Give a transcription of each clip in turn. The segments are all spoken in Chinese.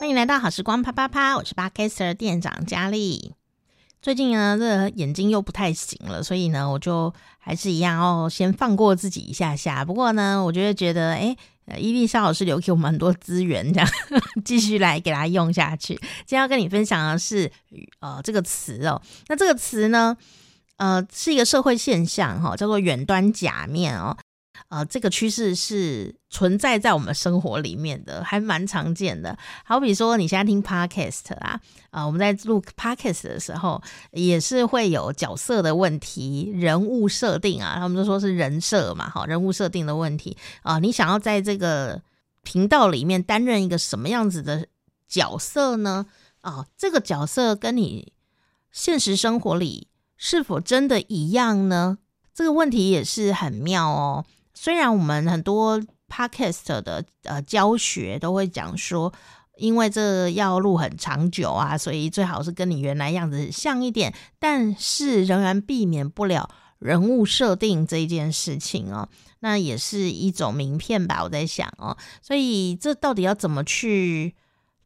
欢迎来到好时光啪啪啪，我是 Podcaster 店长佳丽。最近呢，这眼睛又不太行了，所以呢，我就还是一样哦，先放过自己一下下。不过呢，我就会觉得，哎，伊丽莎老师留给我们很多资源，这样 继续来给他用下去。今天要跟你分享的是，呃，这个词哦，那这个词呢，呃，是一个社会现象哈、哦，叫做远端假面哦。呃，这个趋势是存在在我们生活里面的，还蛮常见的。好比说，你现在听 podcast 啊，我们在录 podcast 的时候，也是会有角色的问题、人物设定啊，他们都说是人设嘛，好，人物设定的问题啊，你想要在这个频道里面担任一个什么样子的角色呢？啊，呃，这个角色跟你现实生活里是否真的一样呢？这个问题也是很妙哦。虽然我们很多 podcast 的呃教学都会讲说，因为这要录很长久啊，所以最好是跟你原来样子像一点，但是仍然避免不了人物设定这件事情哦。那也是一种名片吧，我在想哦。所以这到底要怎么去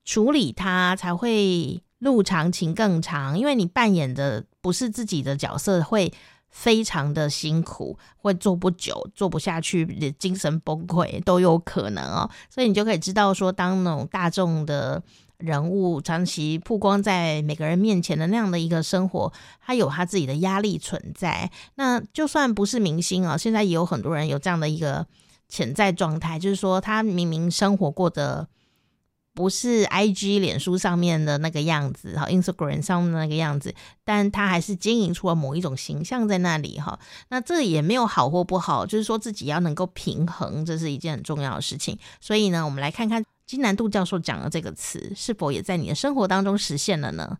处理它，才会路长情更长？因为你扮演的不是自己的角色，会。非常的辛苦，会做不久，做不下去，精神崩溃都有可能哦。所以你就可以知道说，当那种大众的人物长期曝光在每个人面前的那样的一个生活，他有他自己的压力存在。那就算不是明星啊，现在也有很多人有这样的一个潜在状态，就是说他明明生活过得。不是 I G 脸书上面的那个样子哈，Instagram 上面的那个样子，但他还是经营出了某一种形象在那里哈。那这也没有好或不好，就是说自己要能够平衡，这是一件很重要的事情。所以呢，我们来看看金南度教授讲的这个词，是否也在你的生活当中实现了呢？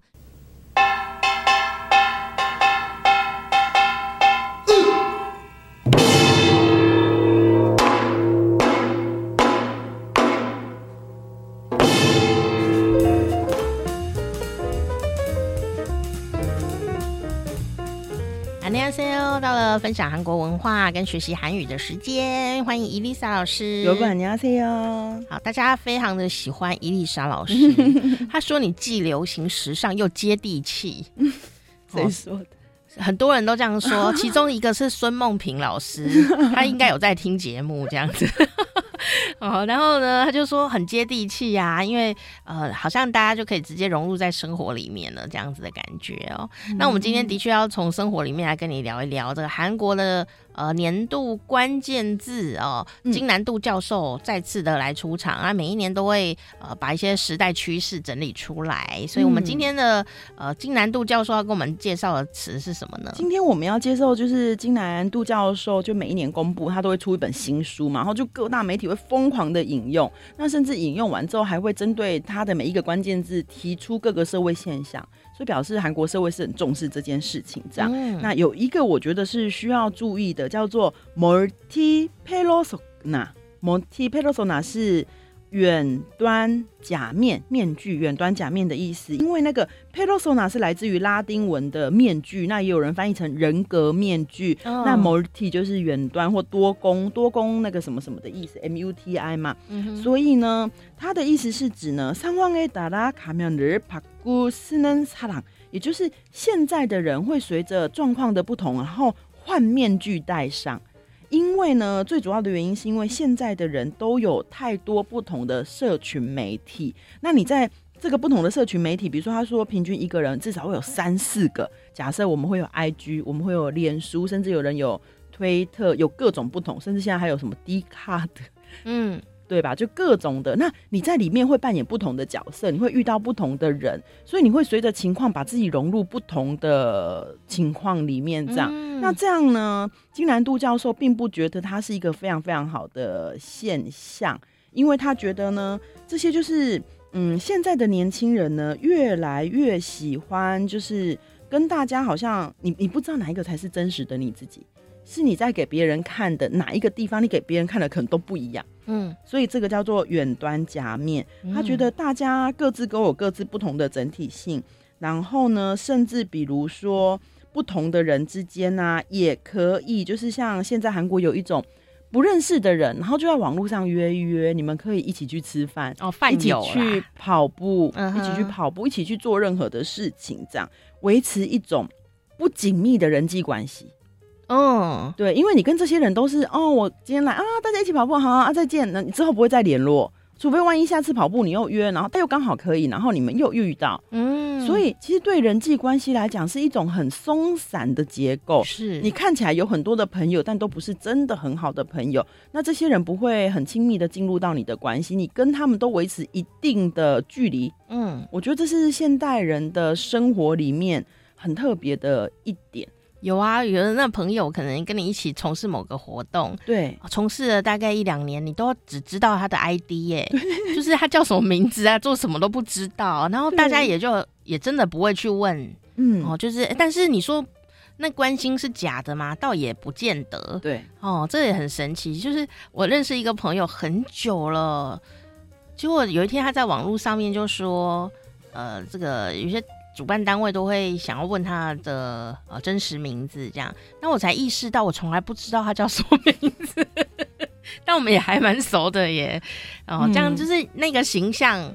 分享韩国文化跟学习韩语的时间，欢迎伊丽莎老师。有本？你好，好，大家非常的喜欢伊丽莎老师。她说你既流行时尚又接地气，谁说的？很多人都这样说，其中一个是孙梦萍老师，他应该有在听节目这样子。哦，然后呢，他就说很接地气呀，因为呃，好像大家就可以直接融入在生活里面了，这样子的感觉哦。那我们今天的确要从生活里面来跟你聊一聊这个韩国的。呃，年度关键字哦，金南度教授再次的来出场啊，每一年都会呃把一些时代趋势整理出来，所以我们今天的呃金南度教授要跟我们介绍的词是什么呢？今天我们要介绍就是金南度教授，就每一年公布他都会出一本新书嘛，然后就各大媒体会疯狂的引用，那甚至引用完之后还会针对他的每一个关键字提出各个社会现象。所以表示韩国社会是很重视这件事情，这样。嗯、那有一个我觉得是需要注意的，叫做 multi persona，multi persona 是。远端假面面具，远端假面的意思，因为那个 persona 是来自于拉丁文的面具，那也有人翻译成人格面具。Oh. 那 multi 就是远端或多功，多功那个什么什么的意思，M U T I 嘛。Mm hmm. 所以呢，它的意思是指呢，상황에따라가면을바꾸쓰는사람，也就是现在的人会随着状况的不同，然后换面具戴上。 因为呢，最主要的原因是因为现在的人都有太多不同的社群媒体。那你在这个不同的社群媒体，比如说他说平均一个人至少会有三四个。假设我们会有 IG，我们会有脸书，甚至有人有推特，有各种不同，甚至现在还有什么 d 卡的嗯。对吧？就各种的，那你在里面会扮演不同的角色，你会遇到不同的人，所以你会随着情况把自己融入不同的情况里面。这样，嗯、那这样呢？金南度教授并不觉得它是一个非常非常好的现象，因为他觉得呢，这些就是嗯，现在的年轻人呢，越来越喜欢，就是跟大家好像你你不知道哪一个才是真实的你自己。是你在给别人看的哪一个地方，你给别人看的可能都不一样。嗯，所以这个叫做远端夹面。他觉得大家各自都有各自不同的整体性，然后呢，甚至比如说不同的人之间呢、啊，也可以就是像现在韩国有一种不认识的人，然后就在网络上约一约，你们可以一起去吃饭哦，饭一起去跑步，嗯、一起去跑步，一起去做任何的事情，这样维持一种不紧密的人际关系。嗯，对，因为你跟这些人都是哦，我今天来啊，大家一起跑步，好啊，再见。那你之后不会再联络，除非万一下次跑步你又约，然后但又刚好可以，然后你们又遇到，嗯，所以其实对人际关系来讲是一种很松散的结构。是你看起来有很多的朋友，但都不是真的很好的朋友。那这些人不会很亲密的进入到你的关系，你跟他们都维持一定的距离。嗯，我觉得这是现代人的生活里面很特别的一点。有啊，有的那朋友可能跟你一起从事某个活动，对，从事了大概一两年，你都只知道他的 ID 耶，就是他叫什么名字啊，做什么都不知道，然后大家也就也真的不会去问，嗯，哦，就是，但是你说那关心是假的吗？倒也不见得，对，哦，这也很神奇，就是我认识一个朋友很久了，结果有一天他在网络上面就说，呃，这个有些。主办单位都会想要问他的呃真实名字，这样，那我才意识到我从来不知道他叫什么名字，但我们也还蛮熟的耶，然后这样就是那个形象，嗯、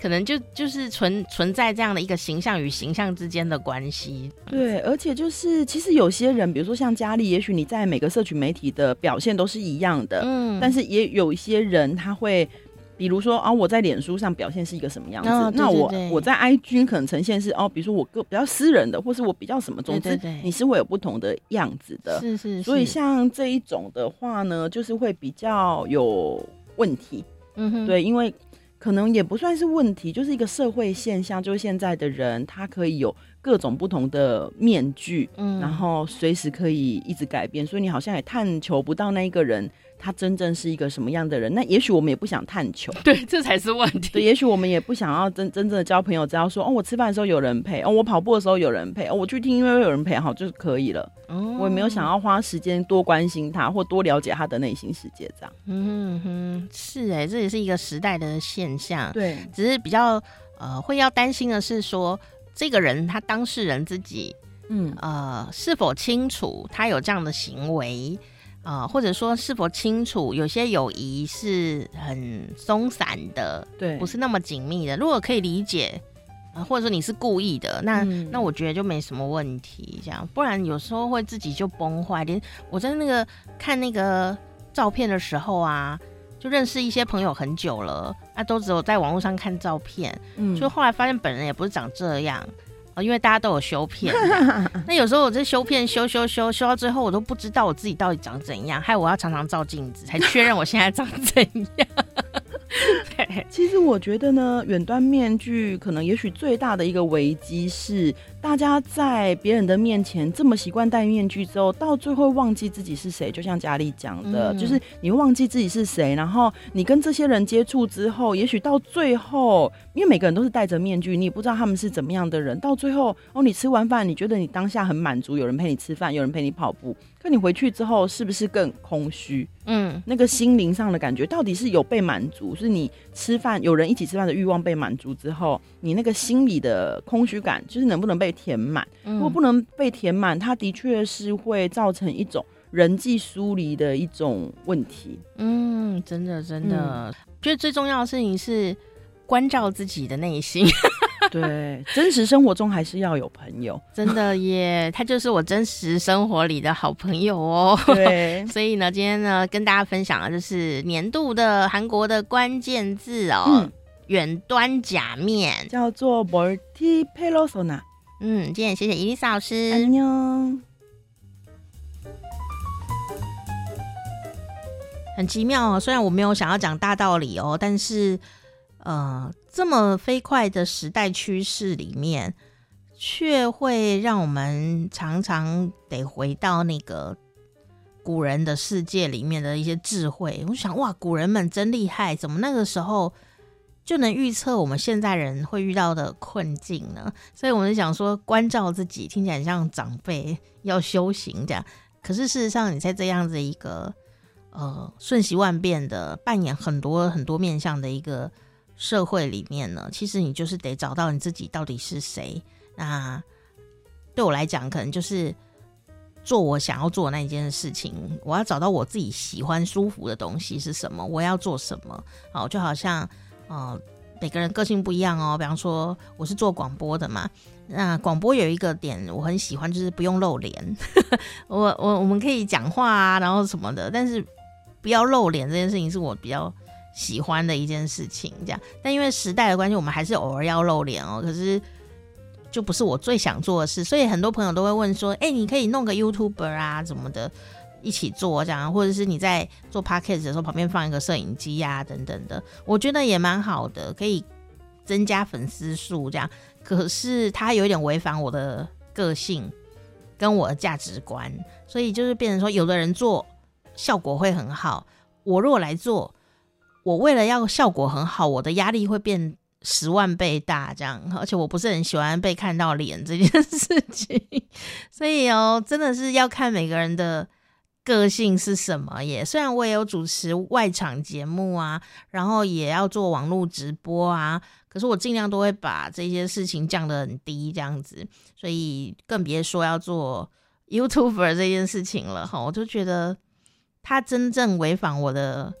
可能就就是存存在这样的一个形象与形象之间的关系。对，而且就是其实有些人，比如说像佳丽，也许你在每个社群媒体的表现都是一样的，嗯，但是也有一些人他会。比如说啊，我在脸书上表现是一个什么样子？哦、对对对，那我我在 IG 可能呈现是哦，比如说我个比较私人的，或是我比较什么，总之你是会有不同的样子的。是是是。所以像这一种的话呢，就是会比较有问题。嗯哼，对，因为可能也不算是问题，就是一个社会现象，就是现在的人他可以有各种不同的面具，嗯，然后随时可以一直改变，所以你好像也探求不到那一个人。他真正是一个什么样的人？那也许我们也不想探求，对，这才是问题。对，也许我们也不想要真真正的交朋友，只要说哦，我吃饭的时候有人陪，哦，我跑步的时候有人陪，哦，我去听音乐会有人陪，好，就是可以了。哦，我也没有想要花时间多关心他或多了解他的内心世界，这样。嗯哼，是哎，这也是一个时代的现象。对，只是比较呃，会要担心的是说，这个人他当事人自己，嗯呃，是否清楚他有这样的行为？啊、呃，或者说是否清楚，有些友谊是很松散的，对，不是那么紧密的。如果可以理解，啊、呃，或者说你是故意的，那、嗯、那我觉得就没什么问题。这样，不然有时候会自己就崩坏。连我在那个看那个照片的时候啊，就认识一些朋友很久了，啊，都只有在网络上看照片，嗯，就后来发现本人也不是长这样。哦，因为大家都有修片，那有时候我这修片修修修修到最后，我都不知道我自己到底长怎样，害我要常常照镜子才确认我现在长怎样。对，其实我觉得呢，远端面具可能也许最大的一个危机是，大家在别人的面前这么习惯戴面具之后，到最后忘记自己是谁。就像佳丽讲的，嗯、就是你忘记自己是谁，然后你跟这些人接触之后，也许到最后，因为每个人都是戴着面具，你也不知道他们是怎么样的人。到最后，哦，你吃完饭，你觉得你当下很满足，有人陪你吃饭，有人陪你跑步。可你回去之后是不是更空虚？嗯，那个心灵上的感觉到底是有被满足？是你吃饭有人一起吃饭的欲望被满足之后，你那个心里的空虚感就是能不能被填满？如果不能被填满，它的确是会造成一种人际疏离的一种问题。嗯，真的真的，嗯，觉得最重要的事情是关照自己的内心。对，真实生活中还是要有朋友，真的耶，他就是我真实生活里的好朋友哦。对，所以呢，今天呢，跟大家分享的就是年度的韩国的关键字哦，远、嗯、端假面叫做 multi persona。嗯，今天谢谢伊丽莎老师，安妞。很奇妙哦，虽然我没有想要讲大道理哦，但是。呃，这么飞快的时代趋势里面，却会让我们常常得回到那个古人的世界里面的一些智慧。我想，哇，古人们真厉害，怎么那个时候就能预测我们现在人会遇到的困境呢？所以我们想说，关照自己，听起来像长辈要修行这样。可是事实上，你在这样子一个呃瞬息万变的扮演很多很多面向的一个。社会里面呢，其实你就是得找到你自己到底是谁。那对我来讲，可能就是做我想要做的那一件事情，我要找到我自己喜欢、舒服的东西是什么，我要做什么。哦，就好像，呃，每个人个性不一样哦。比方说，我是做广播的嘛，那广播有一个点我很喜欢，就是不用露脸。我我我们可以讲话啊，然后什么的，但是不要露脸这件事情是我比较喜欢的一件事情。这样，但因为时代的关系，我们还是偶尔要露脸哦。可是。就不是我最想做的事，所以很多朋友都会问说：“哎、你可以弄个 YouTuber 啊，怎么的，一起做这样，或者是你在做 Podcast 的时候旁边放一个摄影机呀、等等的，我觉得也蛮好的，可以增加粉丝数这样。可是它有点违反我的个性跟我的价值观，所以就是变成说，有的人做效果会很好，我如果来做，我为了要效果很好，我的压力会变。”十万倍大这样，而且我不是很喜欢被看到脸这件事情，所以哦，真的是要看每个人的个性是什么耶。虽然我也有主持外场节目啊，然后也要做网络直播啊，可是我尽量都会把这些事情降得很低这样子，所以更别说要做 YouTuber 这件事情了哈。我就觉得他真正违反我的。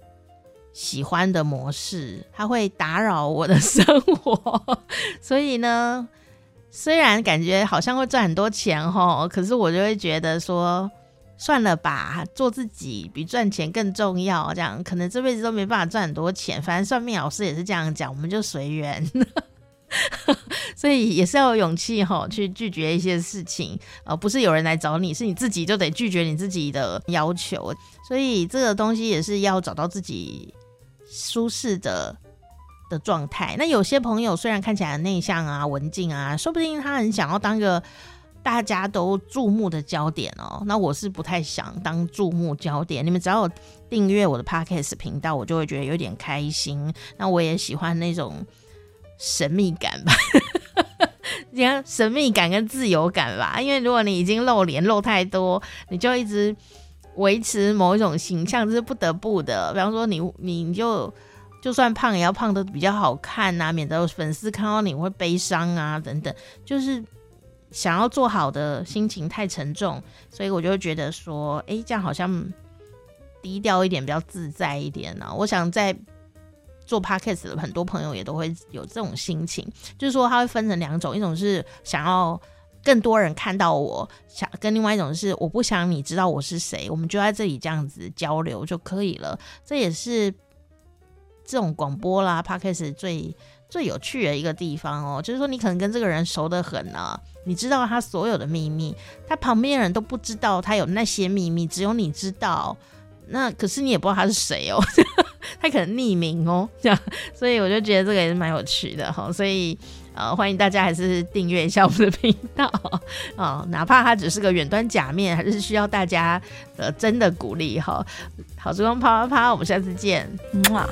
喜欢的模式，它会打扰我的生活，所以呢，虽然感觉好像会赚很多钱齁，可是我就会觉得说，算了吧，做自己比赚钱更重要。这样可能这辈子都没办法赚很多钱，反正算命老师也是这样讲，我们就随缘。所以也是要有勇气齁，去拒绝一些事情，呃，不是有人来找你，是你自己就得拒绝你自己的要求。所以这个东西也是要找到自己。舒适的的状态。那有些朋友虽然看起来很内向啊、文静啊，说不定他很想要当个大家都注目的焦点哦。那我是不太想当注目焦点。你们只要订阅我的 Podcast 频道，我就会觉得有点开心。那我也喜欢那种神秘感吧，你看神秘感跟自由感吧。因为如果你已经露脸露太多，你就一直。维持某一种形象，是不得不的。比方说你，你就就算胖，也要胖的比较好看呐，免得粉丝看到你会悲伤啊，等等。就是想要做好的心情太沉重，所以我就会觉得说，哎，这样好像低调一点，比较自在一点呢。我想在做 podcast 的很多朋友也都会有这种心情，就是说他会分成两种，一种是想要。更多人看到我，想跟另外一种是我不想你知道我是谁，我们就在这里这样子交流就可以了。这也是这种广播啦 Podcast 最最有趣的一个地方哦，就是说你可能跟这个人熟得很呢、啊，你知道他所有的秘密，他旁边的人都不知道他有那些秘密，只有你知道。那可是你也不知道他是谁哦，他可能匿名哦，这样，所以我就觉得这个也是蛮有趣的哈，所以。呃，欢迎大家还是订阅一下我们的频道啊、哪怕它只是个远端假面，还是需要大家呃真的鼓励哈。好时光啪啪啪，我们下次见，木啊。